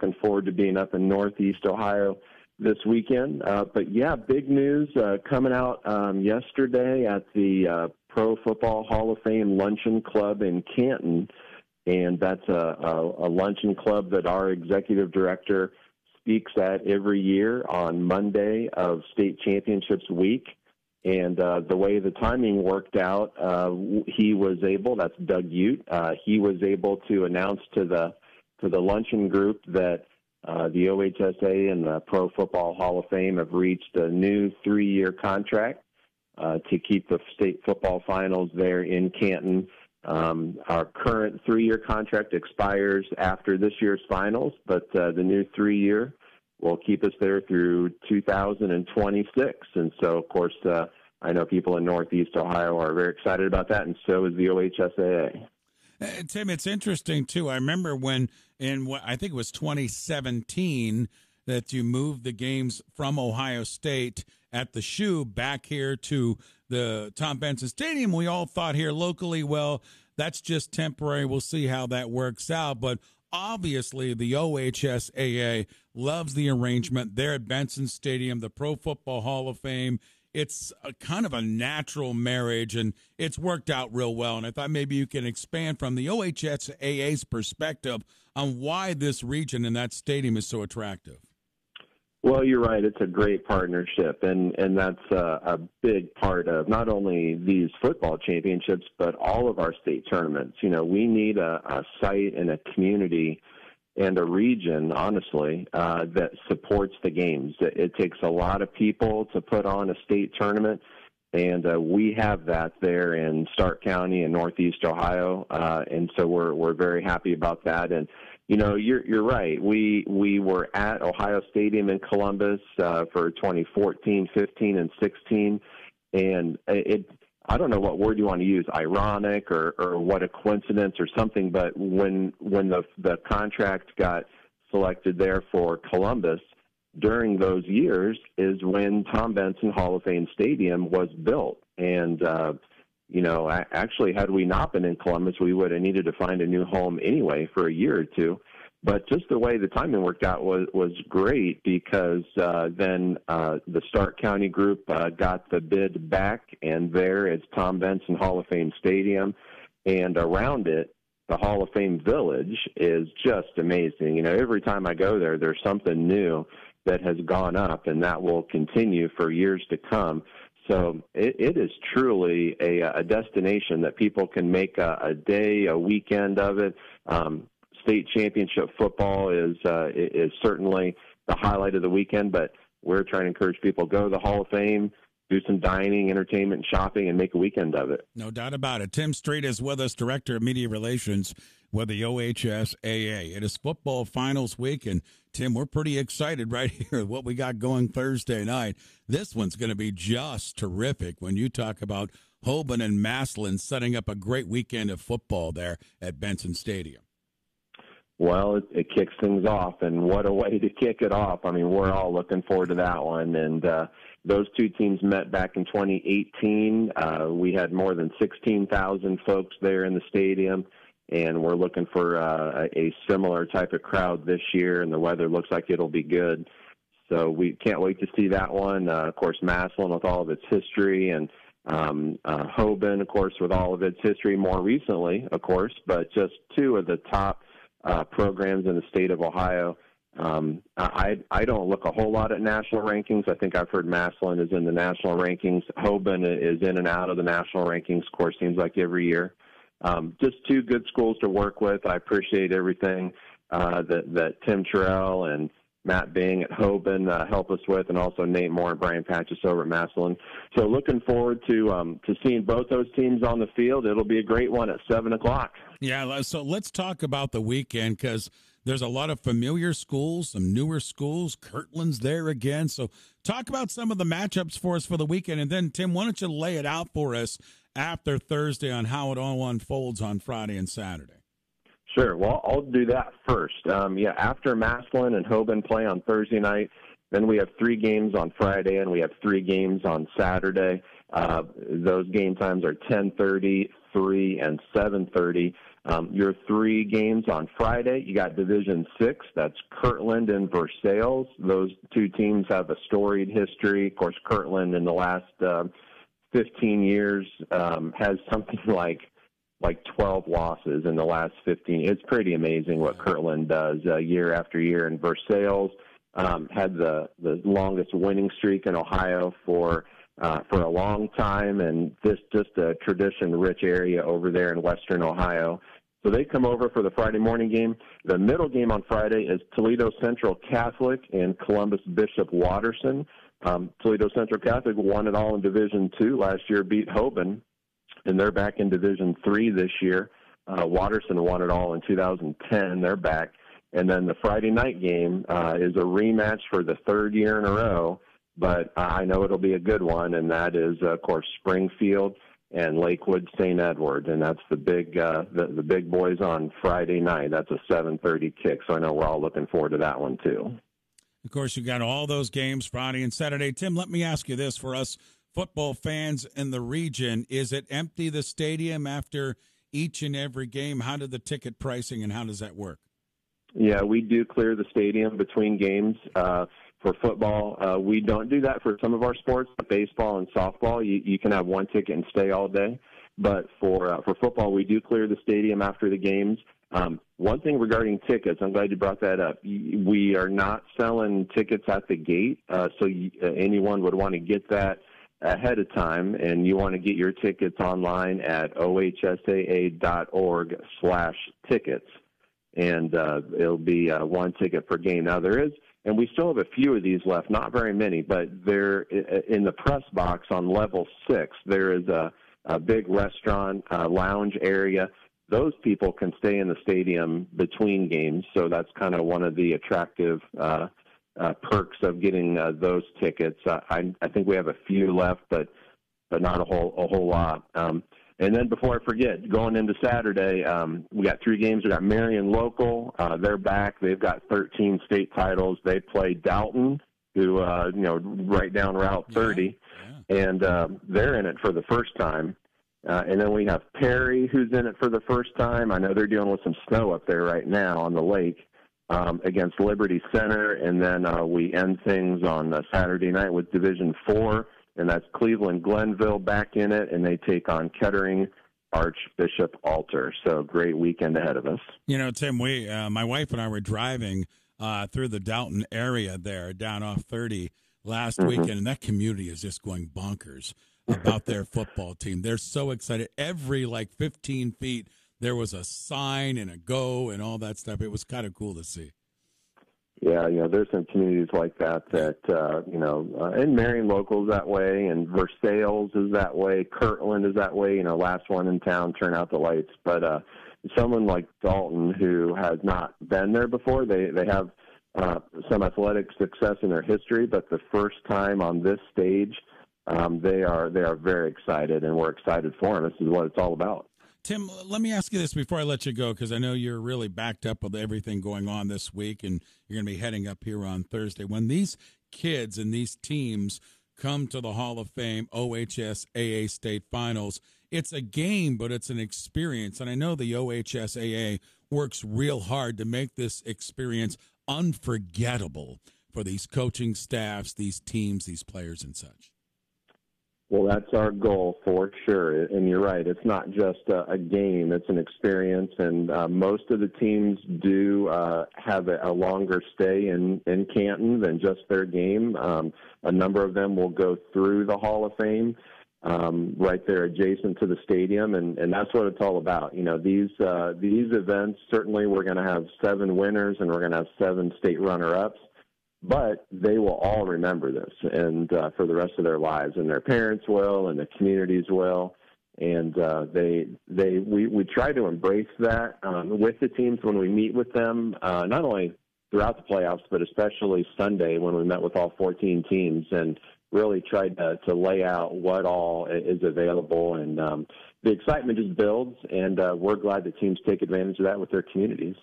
looking forward to being up in Northeast Ohio this weekend. Uh, but yeah, big news uh, coming out um, yesterday at the uh, Pro Football Hall of Fame Luncheon Club in Canton, and that's a, a, a luncheon club that our executive director speaks at every year on Monday of state championships week. And uh, the way the timing worked out, uh, he was able. That's Doug Ute. Uh, he was able to announce to the to the luncheon group that uh, the OHSAA and the Pro Football Hall of Fame have reached a new three-year contract uh, to keep the state football finals there in Canton. Um, our current three-year contract expires after this year's finals, but uh, the new three-year will keep us there through 2026. And so, of course, uh, I know people in Northeast Ohio are very excited about that, and so is the OHSAA. Uh, Tim, it's interesting too. I remember when in what I think it was 2017 that you moved the games from Ohio State at the shoe back here to the Tom Benson Stadium. We all thought here locally, well, that's just temporary. We'll see how that works out. But obviously, the OHSAA loves the arrangement there at Benson Stadium, the Pro Football Hall of Fame it's a kind of a natural marriage and it's worked out real well. And I thought maybe you can expand from the OHSAA's perspective on why this region and that stadium is so attractive. Well, you're right. It's a great partnership, and and that's a, a big part of not only these football championships, but all of our state tournaments. You know, we need a, a site and a community and a region, honestly, uh, that supports the games. It, takes a lot of people to put on a state tournament, and uh, we have that there in Stark County in Northeast Ohio, uh, and so we're we're very happy about that. And you know, you're you're right. We we were at Ohio Stadium in Columbus uh, for 2014, 15, and 16, and it I don't know what word you want to use, ironic or, or what a coincidence or something, but when when the the contract got selected there for Columbus during those years is when Tom Benson Hall of Fame Stadium was built. And uh, you know, actually, had we not been in Columbus, we would have needed to find a new home anyway for a year or two. But just the way the timing worked out was was great because uh, then uh, the Stark County group uh, got the bid back, and there is Tom Benson Hall of Fame Stadium, and around it, the Hall of Fame Village is just amazing. You know, every time I go there, there's something new that has gone up, and that will continue for years to come. So it, it is truly a, a destination that people can make a, a day, a weekend of it. Um, state championship football is uh, is certainly the highlight of the weekend. But we're trying to encourage people go to the Hall of Fame, do some dining, entertainment, shopping, and make a weekend of it. No doubt about it. Tim Stried is with us, Director of Media Relations with the OHSAA. It is football finals week, and Tim, we're pretty excited right here what we got going Thursday night. This one's going to be just terrific when you talk about Hoban and Massillon setting up a great weekend of football there at Benson Stadium. Well, it, it kicks things off, and what a way to kick it off! I mean, we're all looking forward to that one. And uh, those two teams met back in 2018. Uh, we had more than 16,000 folks there in the stadium, and we're looking for uh, a similar type of crowd this year. And the weather looks like it'll be good, so we can't wait to see that one. Uh, of course, Massillon with all of its history, and um, uh, Hoban, of course, with all of its history more recently, of course, but just two of the top uh, programs in the state of Ohio. Um, I I don't look a whole lot at national rankings. I think I've heard Massillon is in the national rankings. Hoban is in and out of the national rankings. Of course, seems like every year. Um, just two good schools to work with. I appreciate everything uh, that that Tim Tyrrell and Matt Bing at Hoban uh, help us with, and also Nate Moore and Brian Patches over at Massillon. So looking forward to um, to seeing both those teams on the field. It'll be a great one at seven o'clock. Yeah, so let's talk about the weekend because there's a lot of familiar schools, some newer schools. Kirtland's there again. So talk about some of the matchups for us for the weekend. And then, Tim, why don't you lay it out for us after Thursday on how it all unfolds on Friday and Saturday? Sure. Well, I'll do that first. Um, yeah, after Massillon and Hoban play on Thursday night, then we have three games on Friday and we have three games on Saturday. Uh, those game times are 10:30, 3, and 7:30. Um, your three games on Friday, you got Division Six. That's Kirtland and Versailles. Those two teams have a storied history. Of course, Kirtland in the last uh, 15 years um, has something like like 12 losses in the last 15. It's pretty amazing what Kirtland does uh, year after year. And Versailles um, had the the longest winning streak in Ohio for uh, for a long time, and this just a tradition-rich area over there in Western Ohio. So they come over for the Friday morning game. The middle game on Friday is Toledo Central Catholic and Columbus Bishop Watterson. Um, Toledo Central Catholic won it all in Division Two last year, beat Hoban, and they're back in Division Three this year. Uh, Watterson won it all in 2010. They're back. And then the Friday night game uh, is a rematch for the third year in a row, but I know it'll be a good one, and that is, of course, Springfield and Lakewood St. Edward, and that's the big uh, the, the big boys on Friday night. That's a 7:30 kick, so I know we're all looking forward to that one too. Of course, you've got all those games Friday and Saturday. Tim, let me ask you this: for us football fans in the region, is it empty the stadium after each and every game? How did the ticket pricing and how does that work? Yeah, we do clear the stadium between games. Uh, for football, uh, we don't do that for some of our sports, baseball and softball. You, you can have one ticket and stay all day. But for uh, for football, we do clear the stadium after the games. Um, one thing regarding tickets, I'm glad you brought that up. We are not selling tickets at the gate, uh, so you, uh, anyone would want to get that ahead of time, and you want to get your tickets online at ohsaa.org/tickets and uh, it'll be uh, one ticket per game. Now there is, and we still have a few of these left, not very many, but there in the press box on level six, there is a, a big restaurant uh, lounge area. Those people can stay in the stadium between games, so that's kind of one of the attractive uh, uh, perks of getting uh, those tickets. Uh, I, I think we have a few left, but but not a whole a whole lot. Um, and then before I forget, going into Saturday, um, we got three games. We got Marion local. Uh, they're back. They've got 13 state titles. They play Dalton, who uh, you know right down Route 30, yeah, yeah. and uh, they're in it for the first time. Uh, and then we have Perry, who's in it for the first time. I know they're dealing with some snow up there right now on the lake um, against Liberty Center, and then uh, we end things on uh, Saturday night with Division Four and that's Cleveland Glenville back in it, and they take on Kettering Archbishop Alter. So great weekend ahead of us. You know, Tim, we uh, my wife and I were driving uh, through the Dalton area there, down off thirty last mm-hmm. weekend, and that community is just going bonkers about their football team. They're so excited. Every like fifteen feet, there was a sign and a go and all that stuff. It was kind of cool to see. Yeah, you know, there's some communities like that that uh, you know, uh, and Marion Local is that way, and Versailles is that way, Kirtland is that way. You know, last one in town, turn out the lights. But uh, someone like Dalton who has not been there before, they they have uh, some athletic success in their history, but the first time on this stage, um, they are they are very excited, and we're excited for them. This is what it's all about. Tim, let me ask you this before I let you go, because I know you're really backed up with everything going on this week, and you're going to be heading up here on Thursday. When these kids and these teams come to the Hall of Fame OHSAA state finals, it's a game, but it's an experience. And I know the OHSAA works real hard to make this experience unforgettable for these coaching staffs, these teams, these players, and such. Well, that's our goal for sure. And you're right. It's not just a, a game, it's an experience. And uh, most of the teams do uh, have a, a longer stay in, in Canton than just their game. Um, a number of them will go through the Hall of Fame. Um, right there adjacent to the stadium, and, and that's what it's all about. You know, these uh, these events certainly we're going to have seven winners, and we're going to have seven state runner-ups but they will all remember this and uh, for the rest of their lives and their parents will and the communities will and uh, they they we, we try to embrace that um, with the teams when we meet with them uh, not only throughout the playoffs but especially Sunday when we met with all 14 teams and really tried to, to lay out what all is available and um, the excitement just builds and uh, we're glad that teams take advantage of that with their communities